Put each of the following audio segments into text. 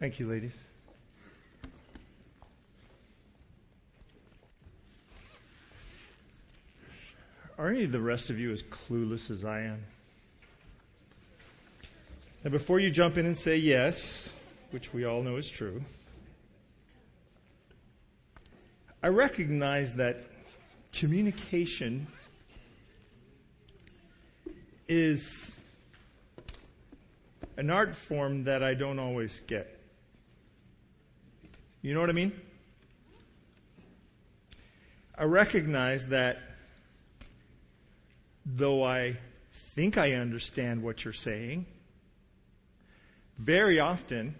Thank you, ladies. Are any of the rest of you as clueless as I am? Now, before you jump in and say yes, which we all know is true, I recognize that communication is an art form that I don't always get. You know what I mean? I recognize that though I think I understand what you're saying, very often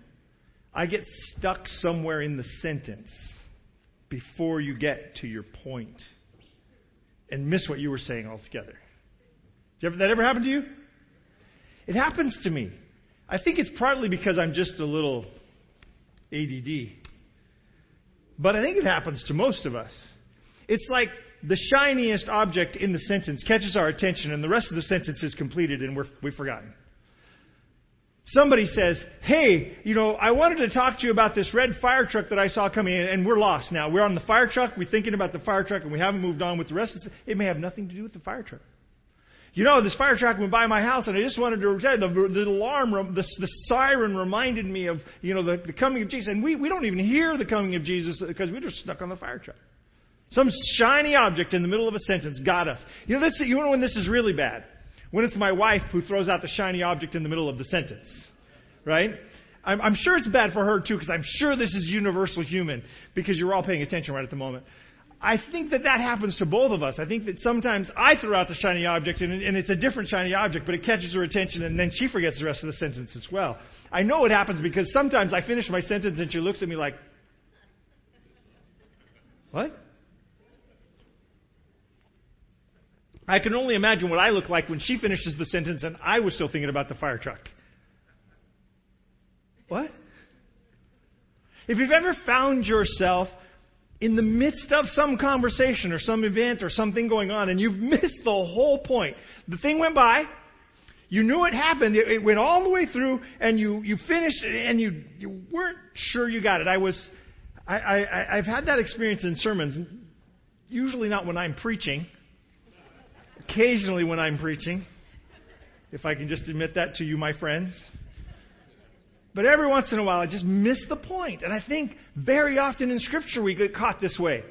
I get stuck somewhere in the sentence before you get to your point and miss what you were saying altogether. Did that ever happen to you? It happens to me. I think it's partly because I'm just a little ADD. But I think it happens to most of us. It's like the shiniest object in the sentence catches our attention, and the rest of the sentence is completed and we're, we've forgotten. Somebody says, Hey, you know, I wanted to talk to you about this red fire truck that I saw coming in, and we're lost now. We're on the fire truck, we're thinking about the fire truck, and we haven't moved on with the rest. Of it. It may have nothing to do with the fire truck. You know, this fire truck went by my house, and I just wanted to tell you the, the alarm, the, the siren reminded me of, you know, the, the coming of Jesus. And we, we don't even hear the coming of Jesus because we're just stuck on the fire truck. Some shiny object in the middle of a sentence got us. You know, this, you know when this is really bad? When it's my wife who throws out the shiny object in the middle of the sentence. Right? I'm, I'm sure it's bad for her too, because I'm sure this is universal human, because you're all paying attention right at the moment. I think that that happens to both of us. I think that sometimes I throw out the shiny object and, and, it's a different shiny object, but it catches her attention and then she forgets the rest of the sentence as well. I know it happens because sometimes I finish my sentence and she looks at me like, What? I can only imagine what I look like when she finishes the sentence and I was still thinking about the fire truck. What? If you've ever found yourself in the midst of some conversation or some event or something going on and you've missed the whole point. The thing went by, you knew it happened, it, it went all the way through, and you, you finished and you, you weren't sure you got it. I was, I, I, I've had that experience in sermons, usually not when I'm preaching, occasionally when I'm preaching, if I can just admit that to you, my friends. But every once in a while, I just miss the point. And I think very often in Scripture we get caught this way.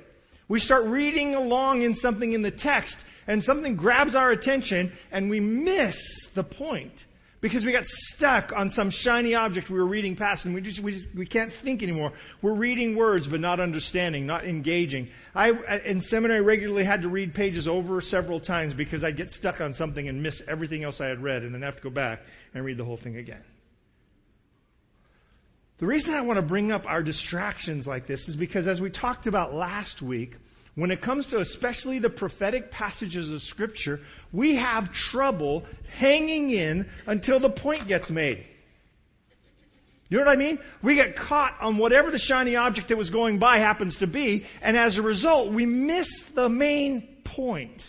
We start reading along in something in the text, and something grabs our attention, and we miss the point. Because we got stuck on some shiny object we were reading past, and we just, we just we can't think anymore. We're reading words, but not understanding, not engaging. I, in seminary, regularly had to read pages over several times because I'd get stuck on something and miss everything else I had read, and then have to go back and read the whole thing again. The reason I want to bring up our distractions like this is because, as we talked about last week, when it comes to especially the prophetic passages of Scripture, we have trouble hanging in until the point gets made. You know what I mean? We get caught on whatever the shiny object that was going by happens to be, and as a result, we miss the main point.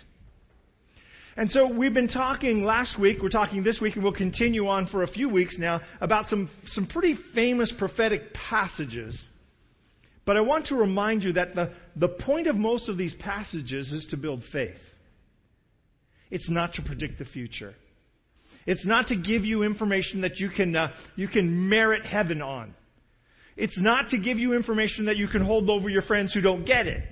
And so we've been talking last week, we're talking this week, and we'll continue on for a few weeks now about some, some pretty famous prophetic passages. But I want to remind you that the, the point of most of these passages is to build faith. It's not to predict the future. It's not to give you information that you can, uh, you can merit heaven on. It's not to give you information that you can hold over your friends who don't get it.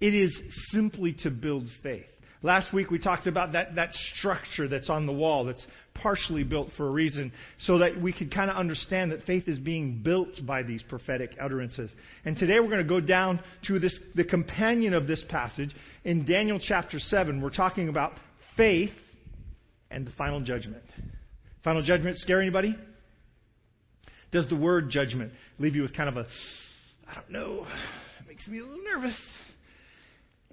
It is simply to build faith. Last week we talked about that, that structure that's on the wall that's partially built for a reason so that we could kind of understand that faith is being built by these prophetic utterances. And today we're going to go down to this, the companion of this passage in Daniel chapter 7. We're talking about faith and the final judgment. Final judgment scare anybody? Does the word judgment leave you with kind of a, I don't know, it makes me a little nervous.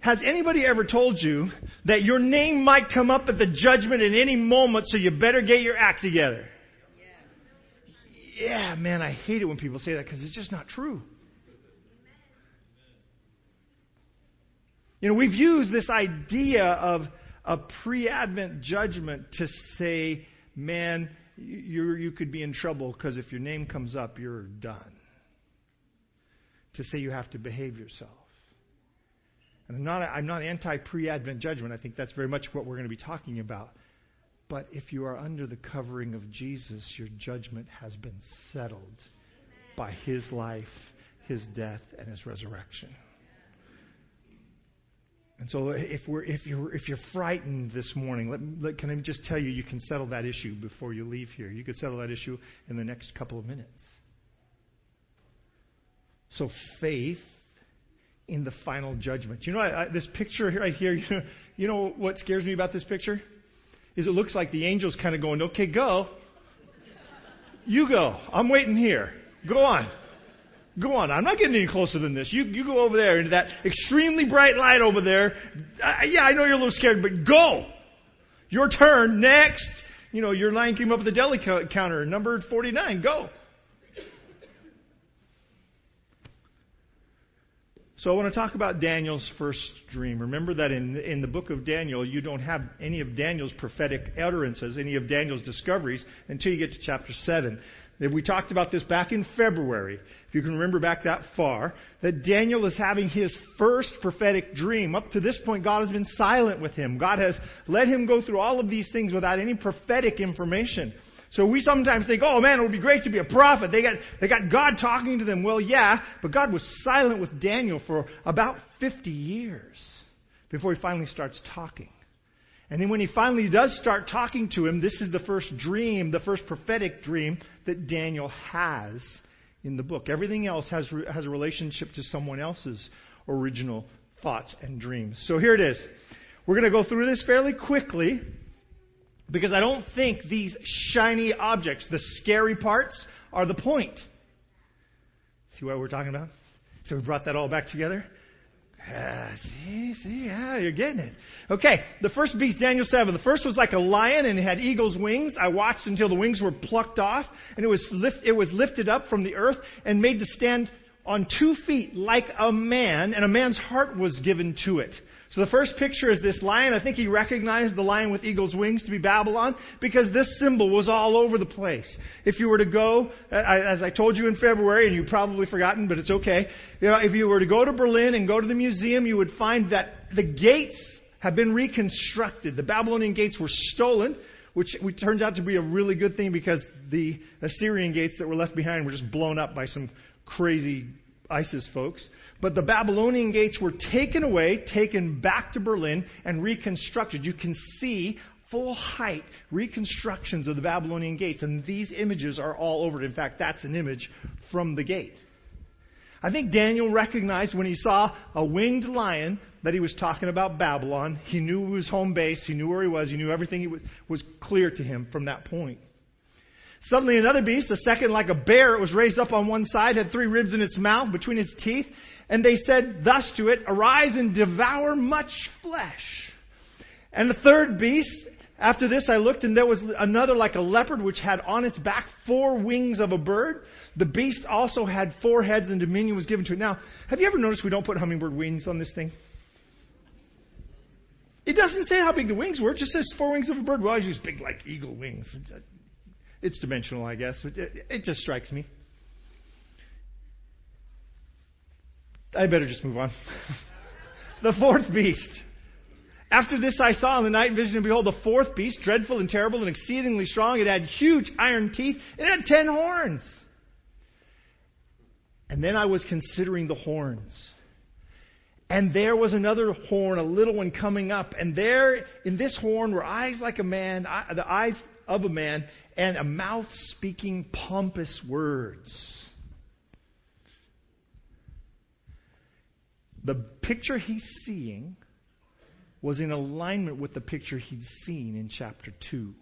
Has anybody ever told you that your name might come up at the judgment at any moment, so you better get your act together? Yeah, man, I hate it when people say that because it's just not true. You know, we've used this idea of a pre Advent judgment to say, man, you you could be in trouble because if your name comes up, you're done. To say you have to behave yourself. And I'm not, I'm not anti pre Advent judgment. I think that's very much what we're going to be talking about. But if you are under the covering of Jesus, your judgment has been settled by his life, his death, and his resurrection. And so, if, we're, if, you're, if you're frightened this morning, let, let, can I just tell you, you can settle that issue before you leave here. You could settle that issue in the next couple of minutes. So, faith in the final judgment. You know, I, I, this picture right here, you know, you know what scares me about this picture? Is it looks like the angel's kind of going, okay, go. You go. I'm waiting here. Go on. Go on. I'm not getting any closer than this. You, you go over there into that extremely bright light over there. Uh, yeah, I know you're a little scared, but go. Your turn. Next. You know, your line came up at the deli counter, number 49. Go. So I want to talk about Daniel's first dream. Remember that in, in the book of Daniel, you don't have any of Daniel's prophetic utterances, any of Daniel's discoveries, until you get to chapter 7. We talked about this back in February, if you can remember back that far, that Daniel is having his first prophetic dream. Up to this point, God has been silent with him. God has let him go through all of these things without any prophetic information. So we sometimes think, oh man, it would be great to be a prophet. They got, they got God talking to them. Well, yeah, but God was silent with Daniel for about 50 years before he finally starts talking. And then when he finally does start talking to him, this is the first dream, the first prophetic dream that Daniel has in the book. Everything else has, has a relationship to someone else's original thoughts and dreams. So here it is. We're going to go through this fairly quickly. Because I don't think these shiny objects, the scary parts, are the point. See what we're talking about? So we brought that all back together? Uh, see, see, yeah, you're getting it. Okay, the first beast, Daniel 7. The first was like a lion and it had eagle's wings. I watched until the wings were plucked off and it was, lift, it was lifted up from the earth and made to stand on two feet like a man, and a man's heart was given to it. So the first picture is this lion. I think he recognized the lion with eagle's wings to be Babylon because this symbol was all over the place. If you were to go, uh, as I told you in February, and you've probably forgotten, but it's okay. You know, if you were to go to Berlin and go to the museum, you would find that the gates have been reconstructed. The Babylonian gates were stolen, which turns out to be a really good thing because the Assyrian gates that were left behind were just blown up by some crazy ISIS folks. But the Babylonian gates were taken away, taken back to Berlin, and reconstructed. You can see full height reconstructions of the Babylonian gates, and these images are all over it. In fact, that's an image from the gate. I think Daniel recognized when he saw a winged lion that he was talking about Babylon. He knew was home base. He knew where he was. He knew everything was, was clear to him from that point. Suddenly another beast, a second like a bear, it was raised up on one side, had three ribs in its mouth between its teeth. And they said thus to it, Arise and devour much flesh. And the third beast, after this I looked and there was another like a leopard which had on its back four wings of a bird. The beast also had four heads and dominion was given to it. Now, have you ever noticed we don't put hummingbird wings on this thing? It doesn't say how big the wings were. It just says four wings of a bird. We always use big like eagle wings. It's dimensional, I guess. It, it just strikes me. I better just move on. the fourth beast. After this I saw in the night vision, and behold, the fourth beast, dreadful and terrible and exceedingly strong. It had huge iron teeth. It had ten horns. And then I was considering the horns. And there was another horn, a little one coming up. And there in this horn were eyes like a man, the eyes of a man, and a mouth speaking pompous words. The picture he's seeing was in alignment with the picture he'd seen in chapter 2.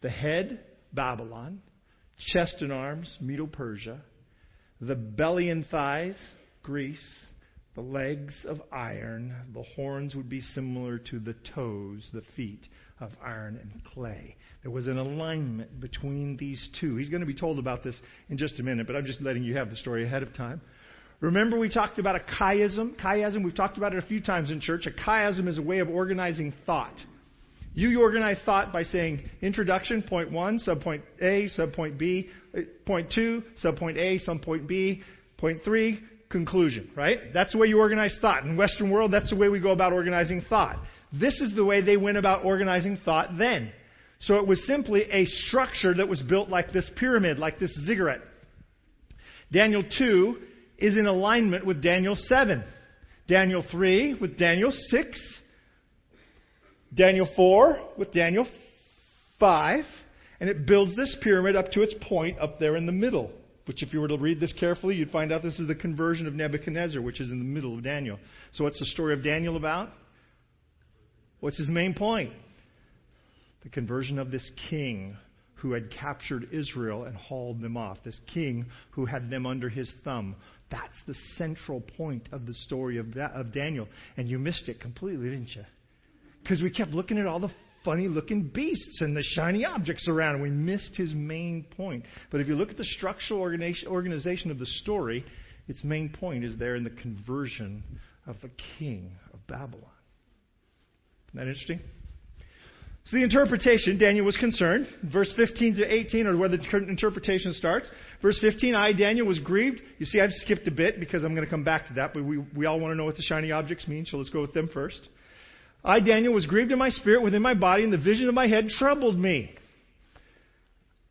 The head, Babylon, chest and arms, Medo Persia, the belly and thighs, Greece, the legs of iron, the horns would be similar to the toes, the feet of iron and clay. There was an alignment between these two. He's going to be told about this in just a minute, but I'm just letting you have the story ahead of time. Remember, we talked about a chiasm? Chiasm, we've talked about it a few times in church. A chiasm is a way of organizing thought. You organize thought by saying introduction, point one, subpoint A, subpoint B, point two, subpoint A, subpoint B, point three, conclusion, right? That's the way you organize thought. In Western world, that's the way we go about organizing thought. This is the way they went about organizing thought then. So it was simply a structure that was built like this pyramid, like this ziggurat. Daniel 2 is in alignment with Daniel 7. Daniel 3 with Daniel 6. Daniel 4 with Daniel 5. And it builds this pyramid up to its point up there in the middle. Which, if you were to read this carefully, you'd find out this is the conversion of Nebuchadnezzar, which is in the middle of Daniel. So, what's the story of Daniel about? What's his main point? The conversion of this king who had captured Israel and hauled them off, this king who had them under his thumb. That's the central point of the story of, of Daniel. And you missed it completely, didn't you? Because we kept looking at all the funny looking beasts and the shiny objects around, we missed his main point. But if you look at the structural organization of the story, its main point is there in the conversion of the king of Babylon. Isn't that interesting? So the interpretation, Daniel was concerned. Verse 15 to 18, or where the interpretation starts. Verse 15, I, Daniel, was grieved. You see, I've skipped a bit because I'm going to come back to that, but we, we all want to know what the shiny objects mean, so let's go with them first. I, Daniel, was grieved in my spirit within my body, and the vision of my head troubled me.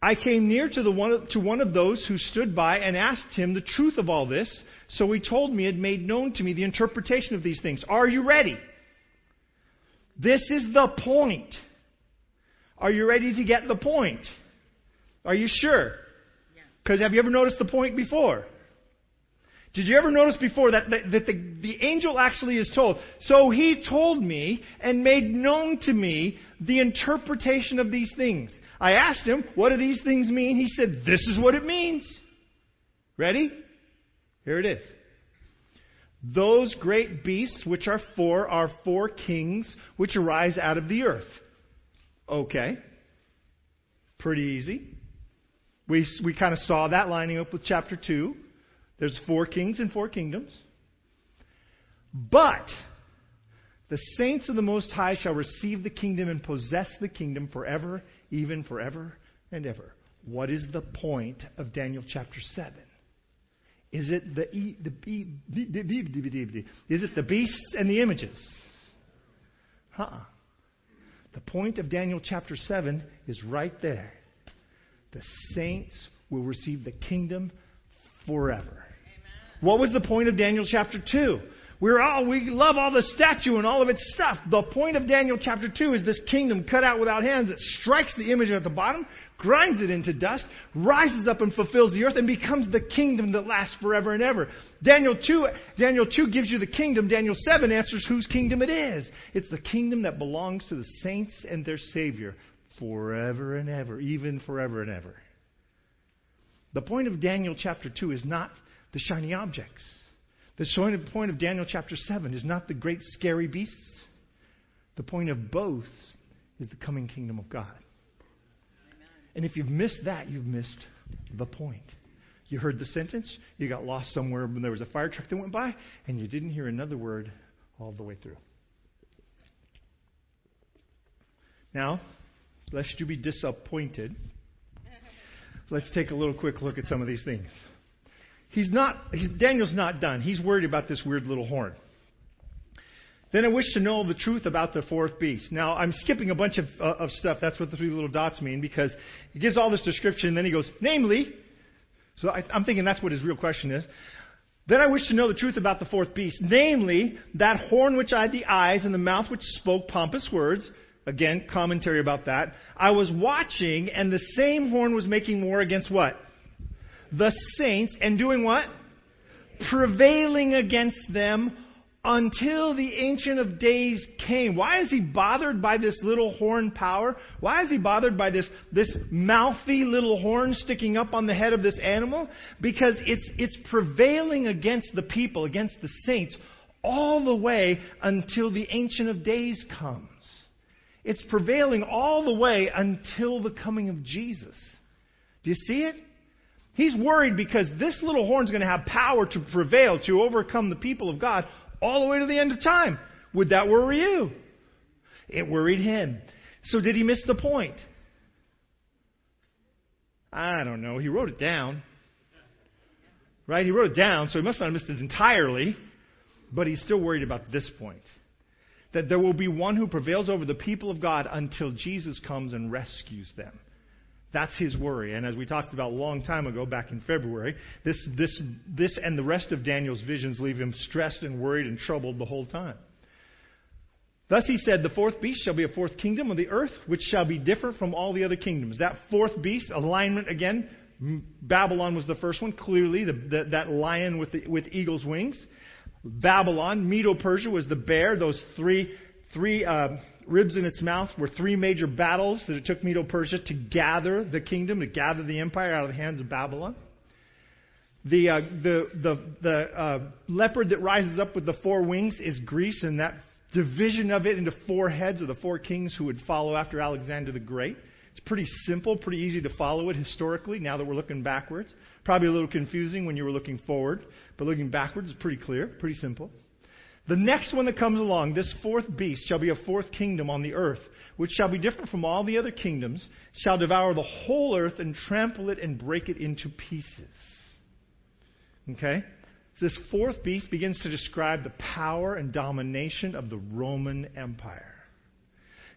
I came near to, the one, to one of those who stood by and asked him the truth of all this. So he told me, and made known to me the interpretation of these things. Are you ready? This is the point. Are you ready to get the point? Are you sure? Because have you ever noticed the point before? Did you ever notice before that, that, that the, the angel actually is told? So he told me and made known to me the interpretation of these things. I asked him, What do these things mean? He said, This is what it means. Ready? Here it is. Those great beasts, which are four, are four kings which arise out of the earth. Okay. Pretty easy. We, we kind of saw that lining up with chapter 2. There's four kings and four kingdoms. But the saints of the Most High shall receive the kingdom and possess the kingdom forever, even forever and ever. What is the point of Daniel chapter 7? Is it the, the, the, is it the beasts and the images? Huh. The point of Daniel chapter 7 is right there. The saints will receive the kingdom forever. What was the point of Daniel chapter 2? We're all, we love all the statue and all of its stuff. The point of Daniel chapter 2 is this kingdom cut out without hands that strikes the image at the bottom, grinds it into dust, rises up and fulfills the earth, and becomes the kingdom that lasts forever and ever. Daniel 2, Daniel 2 gives you the kingdom. Daniel 7 answers whose kingdom it is. It's the kingdom that belongs to the saints and their Savior forever and ever, even forever and ever. The point of Daniel chapter 2 is not the shiny objects. The point of Daniel chapter 7 is not the great scary beasts. The point of both is the coming kingdom of God. And if you've missed that, you've missed the point. You heard the sentence, you got lost somewhere when there was a fire truck that went by, and you didn't hear another word all the way through. Now, lest you be disappointed, let's take a little quick look at some of these things he's not, he's, Daniel's not done. He's worried about this weird little horn. Then I wish to know the truth about the fourth beast. Now, I'm skipping a bunch of, uh, of stuff. That's what the three little dots mean because he gives all this description, and then he goes, namely, so I, I'm thinking that's what his real question is. Then I wish to know the truth about the fourth beast, namely, that horn which had the eyes and the mouth which spoke pompous words. Again, commentary about that. I was watching, and the same horn was making war against what? the saints and doing what? Prevailing against them until the Ancient of Days came. Why is he bothered by this little horn power? Why is he bothered by this, this mouthy little horn sticking up on the head of this animal? Because it's, it's prevailing against the people, against the saints, all the way until the Ancient of Days comes. It's prevailing all the way until the coming of Jesus. Do you see it? He's worried because this little horn is going to have power to prevail, to overcome the people of God all the way to the end of time. Would that worry you? It worried him. So did he miss the point? I don't know. He wrote it down. Right? He wrote it down, so he must not have missed it entirely. But he's still worried about this point that there will be one who prevails over the people of God until Jesus comes and rescues them. That's his worry. And as we talked about a long time ago, back in February, this, this, this and the rest of Daniel's visions leave him stressed and worried and troubled the whole time. Thus he said, The fourth beast shall be a fourth kingdom of the earth, which shall be different from all the other kingdoms. That fourth beast, alignment again, Babylon was the first one, clearly, the, the, that lion with, the, with eagle's wings. Babylon, Medo Persia was the bear. Those three, three uh, ribs in its mouth were three major battles that it took Medo Persia to gather the kingdom, to gather the empire out of the hands of Babylon. The, uh, the, the, the uh, leopard that rises up with the four wings is Greece, and that division of it into four heads of the four kings who would follow after Alexander the Great. It's pretty simple, pretty easy to follow it historically now that we're looking backwards. Probably a little confusing when you were looking forward, but looking backwards is pretty clear, pretty simple. The next one that comes along, this fourth beast, shall be a fourth kingdom on the earth, which shall be different from all the other kingdoms, shall devour the whole earth and trample it and break it into pieces. Okay? This fourth beast begins to describe the power and domination of the Roman Empire.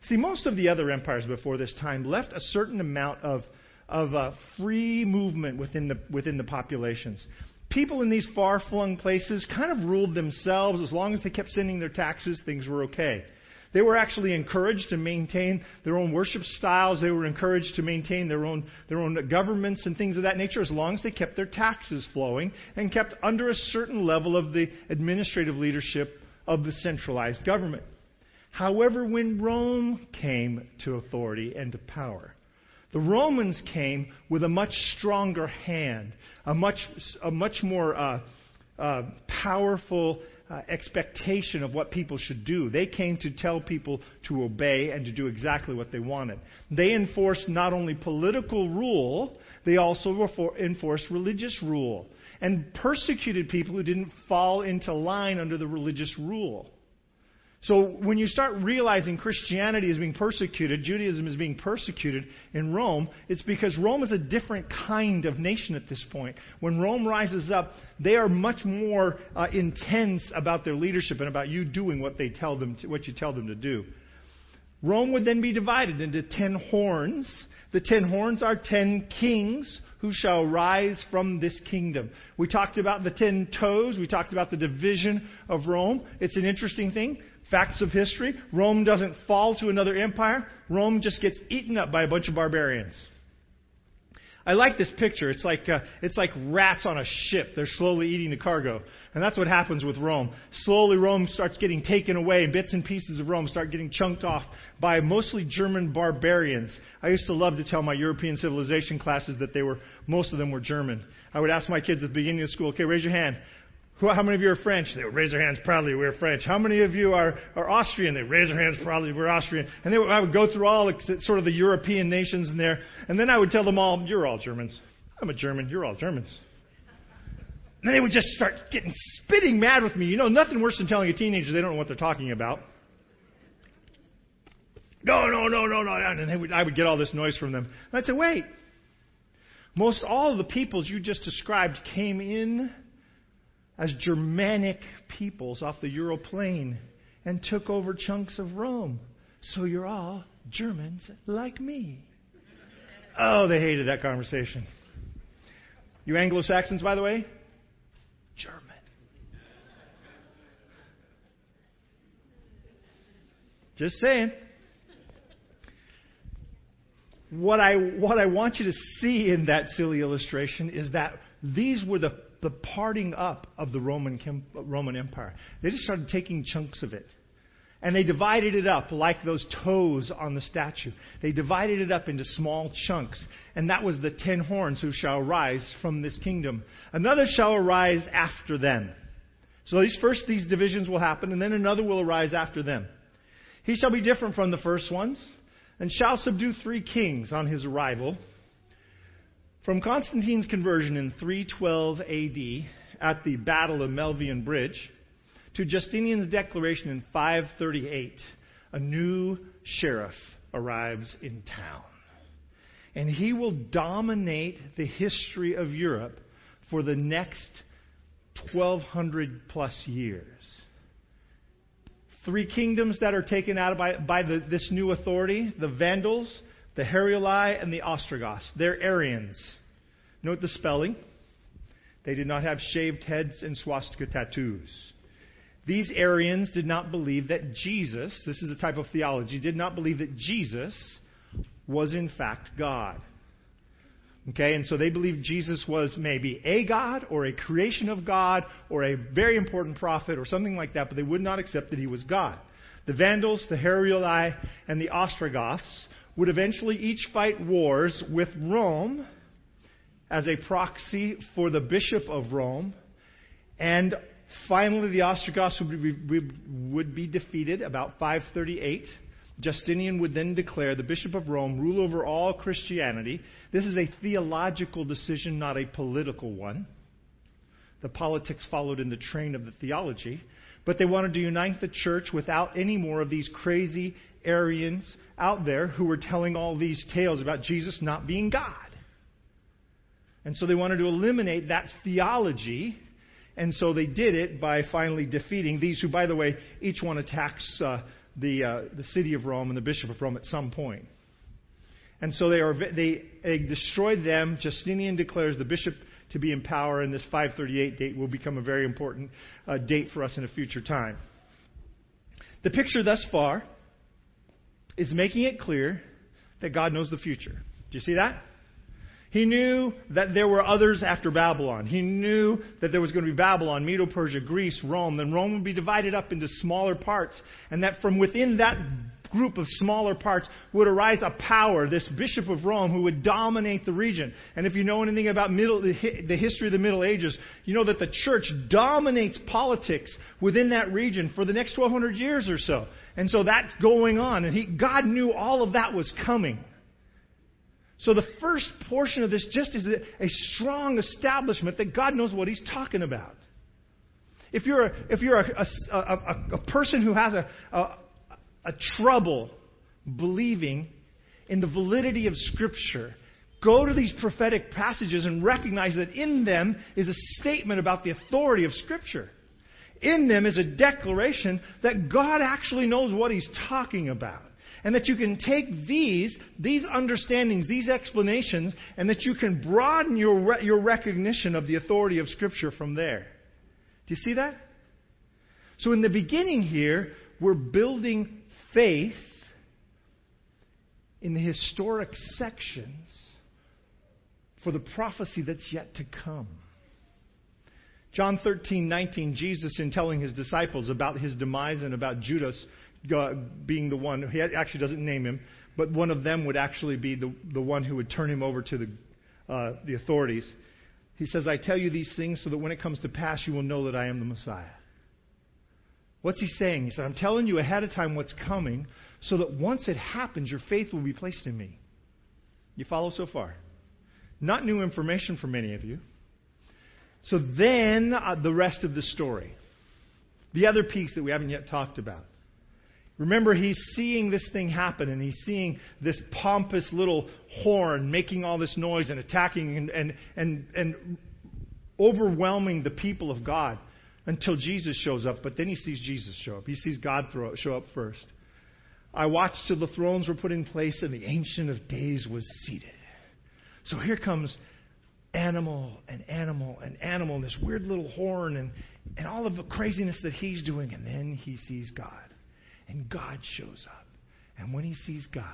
See, most of the other empires before this time left a certain amount of, of uh, free movement within the, within the populations. People in these far flung places kind of ruled themselves. As long as they kept sending their taxes, things were okay. They were actually encouraged to maintain their own worship styles. They were encouraged to maintain their own, their own governments and things of that nature as long as they kept their taxes flowing and kept under a certain level of the administrative leadership of the centralized government. However, when Rome came to authority and to power, the Romans came with a much stronger hand, a much, a much more uh, uh, powerful uh, expectation of what people should do. They came to tell people to obey and to do exactly what they wanted. They enforced not only political rule, they also enforced religious rule and persecuted people who didn't fall into line under the religious rule. So when you start realizing Christianity is being persecuted, Judaism is being persecuted in Rome, it's because Rome is a different kind of nation at this point. When Rome rises up, they are much more uh, intense about their leadership and about you doing what they tell them to, what you tell them to do. Rome would then be divided into ten horns. The ten horns are ten kings who shall rise from this kingdom. We talked about the ten toes. We talked about the division of Rome. It's an interesting thing. Facts of history Rome doesn't fall to another empire, Rome just gets eaten up by a bunch of barbarians. I like this picture. It's like, uh, it's like rats on a ship. They're slowly eating the cargo. And that's what happens with Rome. Slowly, Rome starts getting taken away, and bits and pieces of Rome start getting chunked off by mostly German barbarians. I used to love to tell my European civilization classes that they were, most of them were German. I would ask my kids at the beginning of school, okay, raise your hand. How many of you are French? They would raise their hands proudly, we're French. How many of you are, are Austrian? They raise their hands proudly, we're Austrian. And would, I would go through all sort of the European nations in there, and then I would tell them all, you're all Germans. I'm a German, you're all Germans. And they would just start getting spitting mad with me. You know, nothing worse than telling a teenager they don't know what they're talking about. No, no, no, no, no. And would, I would get all this noise from them. And I'd say, wait. Most all of the peoples you just described came in as Germanic peoples off the Ural Plain and took over chunks of Rome. So you're all Germans like me. Oh, they hated that conversation. You Anglo Saxons, by the way? German. Just saying. What I, what I want you to see in that silly illustration is that these were the the parting up of the Roman, Roman Empire. They just started taking chunks of it. And they divided it up like those toes on the statue. They divided it up into small chunks. And that was the ten horns who shall arise from this kingdom. Another shall arise after them. So these first these divisions will happen, and then another will arise after them. He shall be different from the first ones, and shall subdue three kings on his arrival from Constantine's conversion in 312 AD at the Battle of Milvian Bridge to Justinian's declaration in 538, a new sheriff, arrives in town. And he will dominate the history of Europe for the next 1200 plus years. Three kingdoms that are taken out by, by the, this new authority the Vandals, the Heruli, and the Ostrogoths. They're Arians. Note the spelling. They did not have shaved heads and swastika tattoos. These Arians did not believe that Jesus, this is a type of theology, did not believe that Jesus was in fact God. Okay, and so they believed Jesus was maybe a God or a creation of God or a very important prophet or something like that, but they would not accept that he was God. The Vandals, the Heruli, and the Ostrogoths would eventually each fight wars with Rome as a proxy for the bishop of Rome. And finally, the Ostrogoths would be, would be defeated about 538. Justinian would then declare the Bishop of Rome rule over all Christianity. This is a theological decision, not a political one. The politics followed in the train of the theology. But they wanted to unite the church without any more of these crazy Arians out there who were telling all these tales about Jesus not being God. And so they wanted to eliminate that theology. And so they did it by finally defeating these who, by the way, each one attacks uh, the, uh, the city of Rome and the bishop of Rome at some point. And so they, are, they, they destroyed them. Justinian declares the bishop to be in power, and this 538 date will become a very important uh, date for us in a future time. The picture thus far is making it clear that God knows the future. Do you see that? He knew that there were others after Babylon. He knew that there was going to be Babylon, Medo Persia, Greece, Rome. Then Rome would be divided up into smaller parts, and that from within that group of smaller parts would arise a power, this Bishop of Rome, who would dominate the region. And if you know anything about middle, the history of the Middle Ages, you know that the church dominates politics within that region for the next 1,200 years or so. And so that's going on. And he, God knew all of that was coming. So the first portion of this just is a, a strong establishment that God knows what He's talking about. If you're a, if you're a, a, a person who has a, a trouble believing in the validity of Scripture, go to these prophetic passages and recognize that in them is a statement about the authority of Scripture. In them is a declaration that God actually knows what He's talking about. And that you can take these, these understandings, these explanations, and that you can broaden your, re- your recognition of the authority of Scripture from there. Do you see that? So in the beginning here, we're building faith in the historic sections for the prophecy that's yet to come. John 13, 19, Jesus, in telling his disciples about his demise and about Judas, being the one, he actually doesn't name him, but one of them would actually be the, the one who would turn him over to the, uh, the authorities. He says, I tell you these things so that when it comes to pass, you will know that I am the Messiah. What's he saying? He said, I'm telling you ahead of time what's coming so that once it happens, your faith will be placed in me. You follow so far? Not new information for many of you. So then, uh, the rest of the story. The other piece that we haven't yet talked about. Remember, he's seeing this thing happen, and he's seeing this pompous little horn making all this noise and attacking and, and, and, and overwhelming the people of God until Jesus shows up. But then he sees Jesus show up. He sees God throw, show up first. I watched till the thrones were put in place and the Ancient of Days was seated. So here comes animal and animal and animal, and this weird little horn and, and all of the craziness that he's doing. And then he sees God. And God shows up. And when he sees God,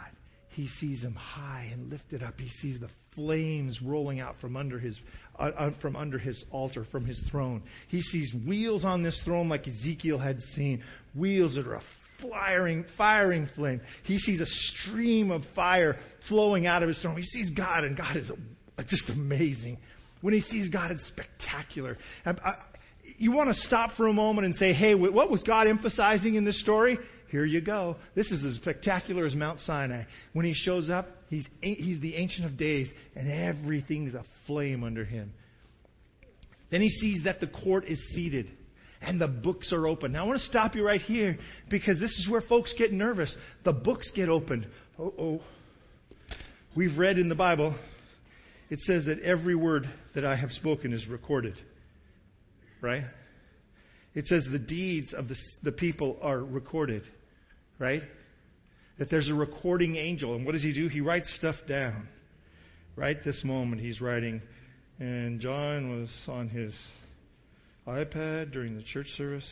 he sees him high and lifted up. He sees the flames rolling out from under his uh, uh, from under his altar, from his throne. He sees wheels on this throne like Ezekiel had seen, wheels that are a firing, firing flame. He sees a stream of fire flowing out of his throne. He sees God, and God is just amazing. When he sees God, it's spectacular. I, I, you want to stop for a moment and say, hey, what was God emphasizing in this story? Here you go. This is as spectacular as Mount Sinai. When he shows up, he's, he's the Ancient of Days, and everything's aflame under him. Then he sees that the court is seated. and the books are open. Now, I want to stop you right here because this is where folks get nervous. The books get opened. Oh, oh. We've read in the Bible, it says that every word that I have spoken is recorded. Right? It says the deeds of the, the people are recorded. Right? That there's a recording angel. And what does he do? He writes stuff down. Right this moment, he's writing, and John was on his iPad during the church service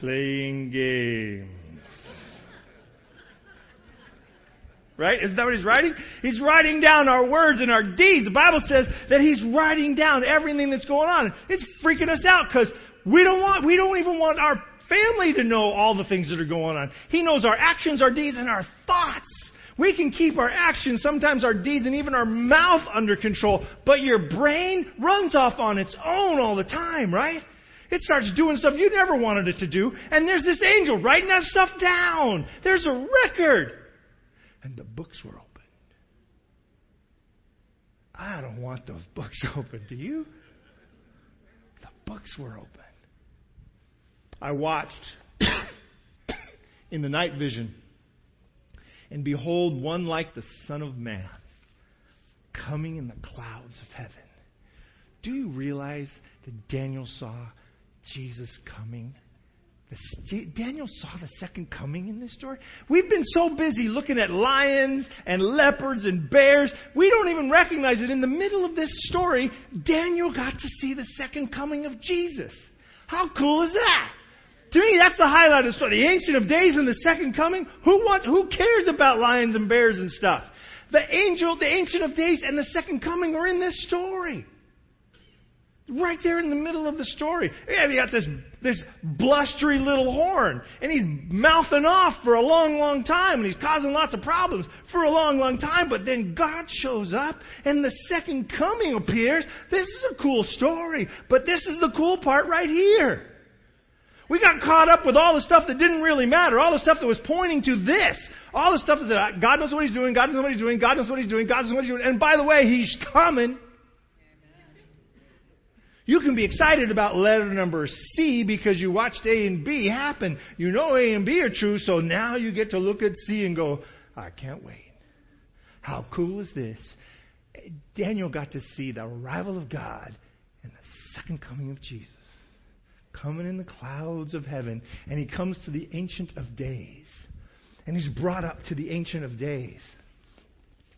playing games. Right? Isn't that what he's writing? He's writing down our words and our deeds. The Bible says that he's writing down everything that's going on. It's freaking us out because we don't want, we don't even want our family to know all the things that are going on. He knows our actions, our deeds, and our thoughts. We can keep our actions, sometimes our deeds, and even our mouth under control, but your brain runs off on its own all the time, right? It starts doing stuff you never wanted it to do, and there's this angel writing that stuff down. There's a record. And the books were opened. I don't want those books open. Do you? The books were open. I watched in the night vision and behold, one like the Son of Man coming in the clouds of heaven. Do you realize that Daniel saw Jesus coming? Daniel saw the second coming in this story. We've been so busy looking at lions and leopards and bears, we don't even recognize that in the middle of this story, Daniel got to see the second coming of Jesus. How cool is that? To me, that's the highlight of the story. The Ancient of Days and the Second Coming. Who wants, who cares about lions and bears and stuff? The angel, the Ancient of Days and the Second Coming are in this story. Right there in the middle of the story. Yeah, you got this, this blustery little horn, and he's mouthing off for a long, long time, and he's causing lots of problems for a long, long time, but then God shows up, and the second coming appears. This is a cool story, but this is the cool part right here. We got caught up with all the stuff that didn't really matter, all the stuff that was pointing to this. All the stuff that God knows what He's doing, God knows what He's doing, God knows what He's doing, God knows what He's doing. And by the way, He's coming. You can be excited about letter number C because you watched A and B happen. You know A and B are true, so now you get to look at C and go, I can't wait. How cool is this? Daniel got to see the arrival of God and the second coming of Jesus coming in the clouds of heaven, and he comes to the Ancient of Days. And he's brought up to the Ancient of Days.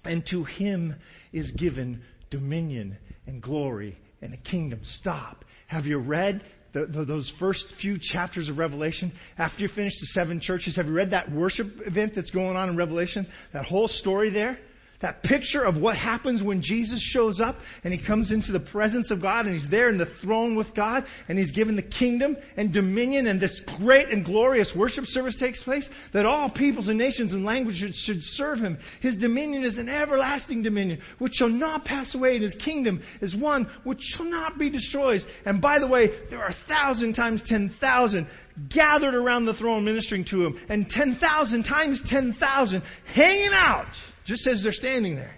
And to him is given dominion and glory and the kingdom. Stop. Have you read the, the, those first few chapters of Revelation? After you finish the seven churches, have you read that worship event that's going on in Revelation? That whole story there? That picture of what happens when Jesus shows up and he comes into the presence of God and he's there in the throne with God and he's given the kingdom and dominion and this great and glorious worship service takes place that all peoples and nations and languages should serve him. His dominion is an everlasting dominion which shall not pass away and his kingdom is one which shall not be destroyed. And by the way, there are a thousand times ten thousand gathered around the throne ministering to him and ten thousand times ten thousand hanging out just as they're standing there.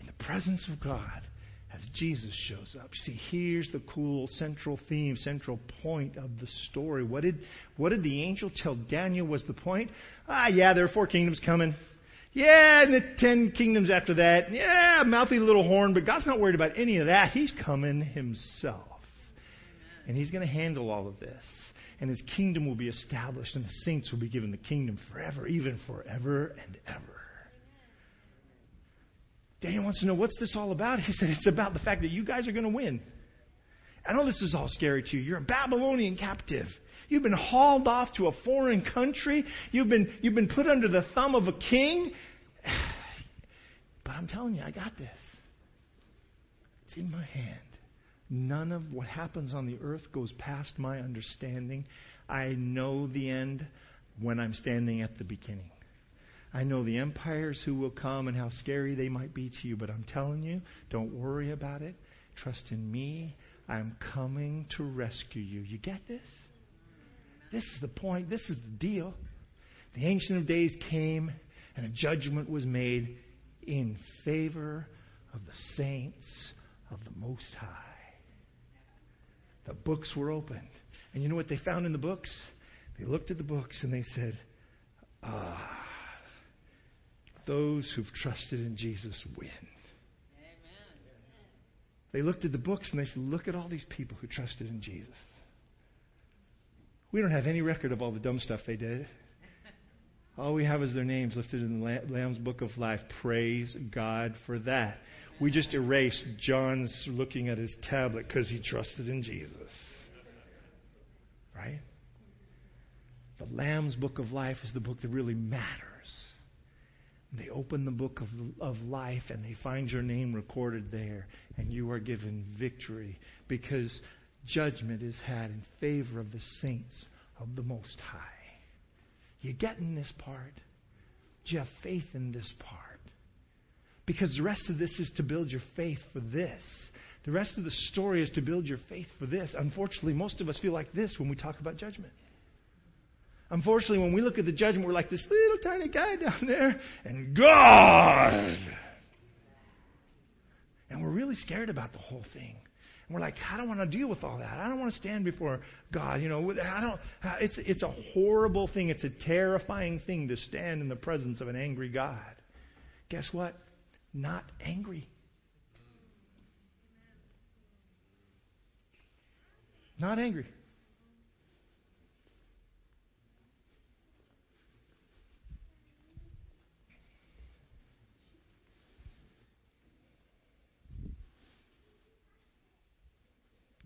In the presence of God, as Jesus shows up. See, here's the cool central theme, central point of the story. What did, what did the angel tell Daniel was the point? Ah, yeah, there are four kingdoms coming. Yeah, and the ten kingdoms after that. Yeah, mouthy little horn, but God's not worried about any of that. He's coming himself. And he's going to handle all of this and his kingdom will be established, and the saints will be given the kingdom forever, even forever and ever. Daniel wants to know what's this all about? He said, It's about the fact that you guys are going to win. I know this is all scary to you. You're a Babylonian captive. You've been hauled off to a foreign country. You've been, you've been put under the thumb of a king. But I'm telling you, I got this. It's in my hand. None of what happens on the earth goes past my understanding. I know the end when I'm standing at the beginning. I know the empires who will come and how scary they might be to you, but I'm telling you, don't worry about it. Trust in me. I'm coming to rescue you. You get this? This is the point. This is the deal. The Ancient of Days came, and a judgment was made in favor of the saints of the Most High. The books were opened. And you know what they found in the books? They looked at the books and they said, Ah, those who've trusted in Jesus win. Amen. They looked at the books and they said, Look at all these people who trusted in Jesus. We don't have any record of all the dumb stuff they did. All we have is their names listed in the Lamb's Book of Life. Praise God for that. We just erased John's looking at his tablet because he trusted in Jesus. Right? The Lamb's Book of Life is the book that really matters. They open the book of, of life and they find your name recorded there, and you are given victory because judgment is had in favor of the saints of the Most High. You get in this part. Do you have faith in this part? Because the rest of this is to build your faith for this. The rest of the story is to build your faith for this. Unfortunately, most of us feel like this when we talk about judgment. Unfortunately, when we look at the judgment, we're like this little tiny guy down there and God. And we're really scared about the whole thing. And we're like, I don't want to deal with all that. I don't want to stand before God. You know, I don't. It's it's a horrible thing. It's a terrifying thing to stand in the presence of an angry God. Guess what? Not angry. Not angry.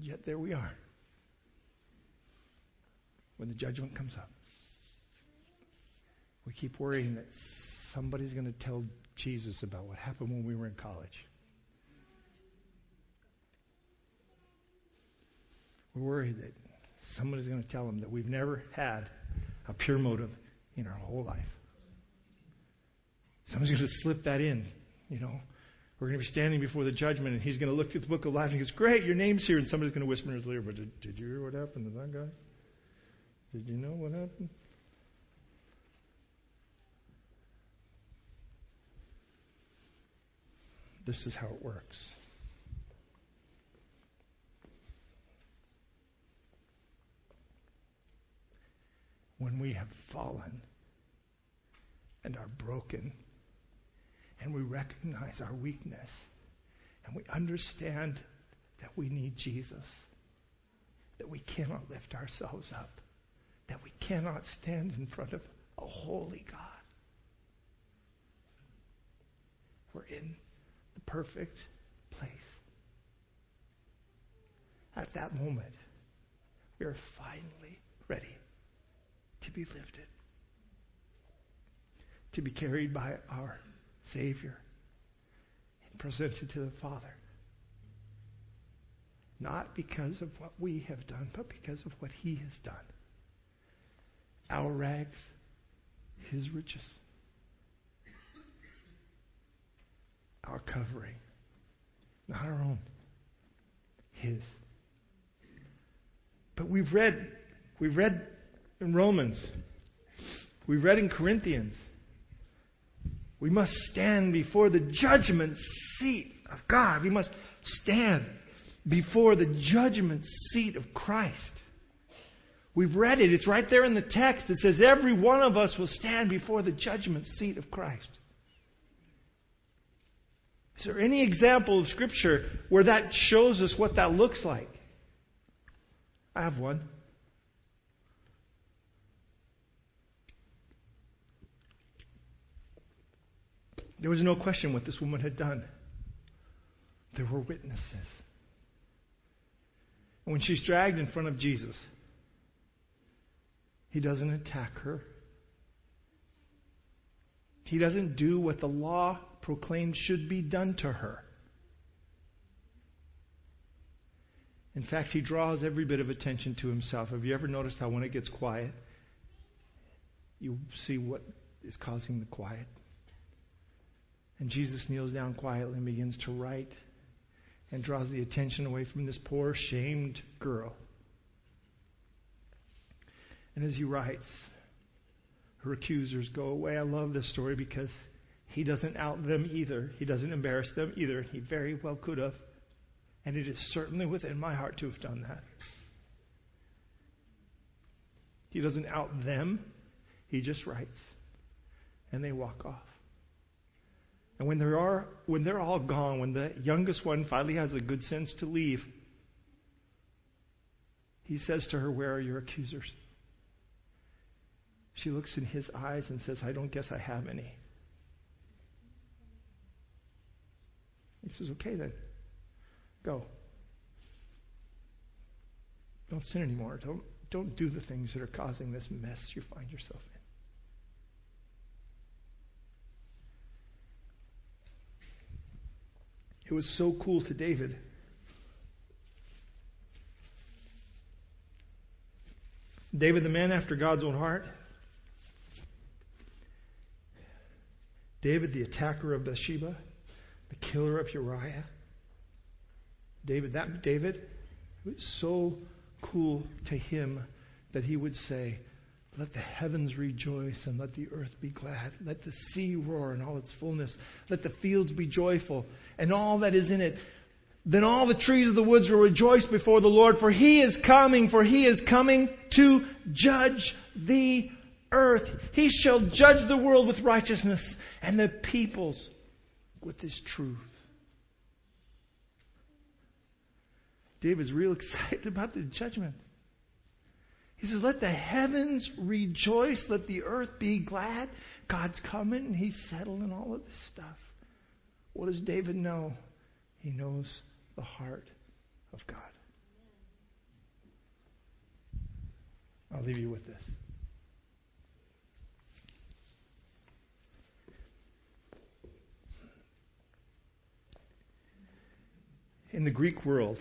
Yet there we are when the judgment comes up. We keep worrying that somebody's going to tell Jesus about what happened when we were in college. We're worried that somebody's going to tell them that we've never had a pure motive in our whole life. Somebody's going to slip that in, you know. We're going to be standing before the judgment, and he's going to look through the book of life, and he goes, Great, your name's here. And somebody's going to whisper in his ear, But did, did you hear what happened to that guy? Did you know what happened? This is how it works. When we have fallen and are broken, and we recognize our weakness and we understand that we need Jesus, that we cannot lift ourselves up, that we cannot stand in front of a holy God. We're in the perfect place. At that moment, we are finally ready to be lifted, to be carried by our Savior and presented to the Father. Not because of what we have done, but because of what He has done. Our rags, His riches. Our covering, not our own, His. But we've read, we've read in Romans, we've read in Corinthians we must stand before the judgment seat of God. We must stand before the judgment seat of Christ. We've read it. It's right there in the text. It says every one of us will stand before the judgment seat of Christ. Is there any example of Scripture where that shows us what that looks like? I have one. There was no question what this woman had done. There were witnesses. And when she's dragged in front of Jesus, he doesn't attack her. He doesn't do what the law proclaimed should be done to her. In fact, he draws every bit of attention to himself. Have you ever noticed how when it gets quiet, you see what is causing the quiet? And Jesus kneels down quietly and begins to write and draws the attention away from this poor, shamed girl. And as he writes, her accusers go away. I love this story because he doesn't out them either. He doesn't embarrass them either. He very well could have. And it is certainly within my heart to have done that. He doesn't out them, he just writes. And they walk off. And when they're, all, when they're all gone, when the youngest one finally has a good sense to leave, he says to her, Where are your accusers? She looks in his eyes and says, I don't guess I have any. He says, Okay then, go. Don't sin anymore. Don't, don't do the things that are causing this mess you find yourself in. It was so cool to David. David, the man after God's own heart. David, the attacker of Bathsheba, the killer of Uriah. David, that David, it was so cool to him that he would say, let the heavens rejoice and let the earth be glad. Let the sea roar in all its fullness. Let the fields be joyful and all that is in it. Then all the trees of the woods will rejoice before the Lord, for he is coming, for he is coming to judge the earth. He shall judge the world with righteousness and the peoples with his truth. David's real excited about the judgment. He says, Let the heavens rejoice, let the earth be glad. God's coming and he's settling all of this stuff. What does David know? He knows the heart of God. I'll leave you with this. In the Greek world,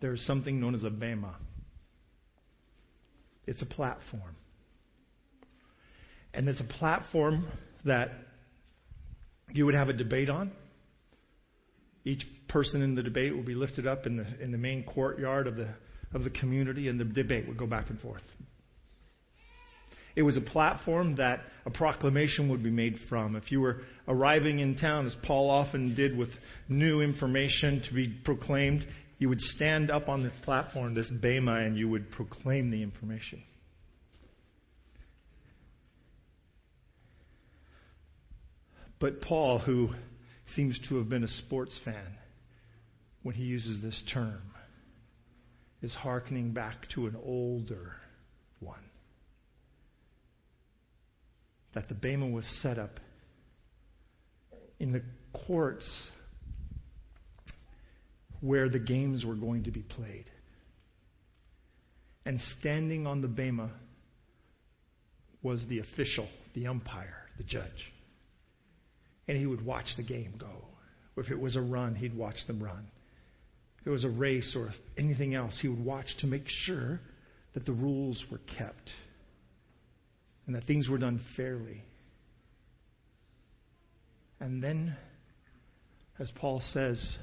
there is something known as a bema. It's a platform. And it's a platform that you would have a debate on. Each person in the debate will be lifted up in the, in the main courtyard of the, of the community, and the debate would go back and forth. It was a platform that a proclamation would be made from. If you were arriving in town, as Paul often did with new information to be proclaimed, you would stand up on this platform, this bema, and you would proclaim the information. But Paul, who seems to have been a sports fan when he uses this term, is hearkening back to an older one. That the Bema was set up in the courts where the games were going to be played. And standing on the Bema was the official, the umpire, the judge. And he would watch the game go. If it was a run, he'd watch them run. If it was a race or anything else, he would watch to make sure that the rules were kept and that things were done fairly. And then, as Paul says,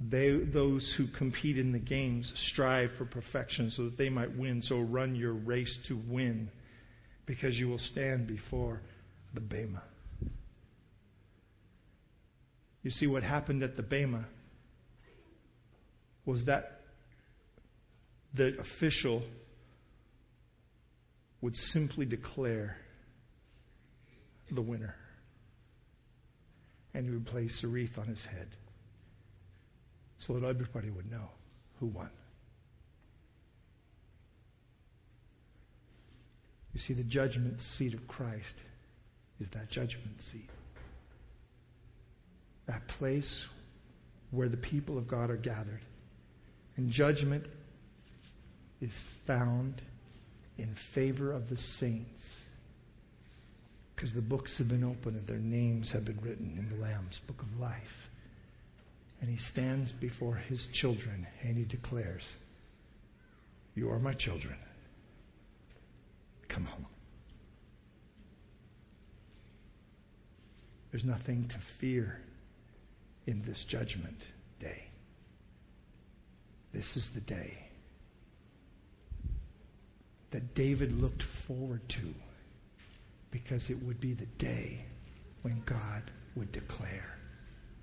they, those who compete in the games strive for perfection so that they might win. So run your race to win because you will stand before the Bema. You see, what happened at the Bema was that the official would simply declare the winner. And he would place a wreath on his head so that everybody would know who won. You see, the judgment seat of Christ is that judgment seat. That place where the people of God are gathered. And judgment is found in favor of the saints. Because the books have been opened and their names have been written in the Lamb's book of life. And he stands before his children and he declares, You are my children. Come home. There's nothing to fear in this judgment day. This is the day that David looked forward to because it would be the day when God would declare,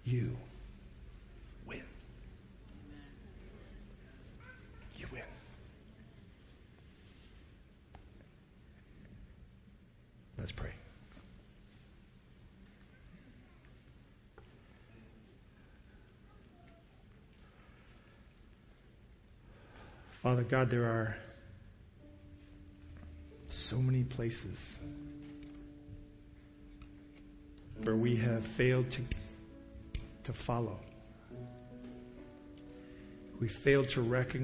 You Let's pray. Father God, there are so many places where we have failed to, to follow. We failed to recognize.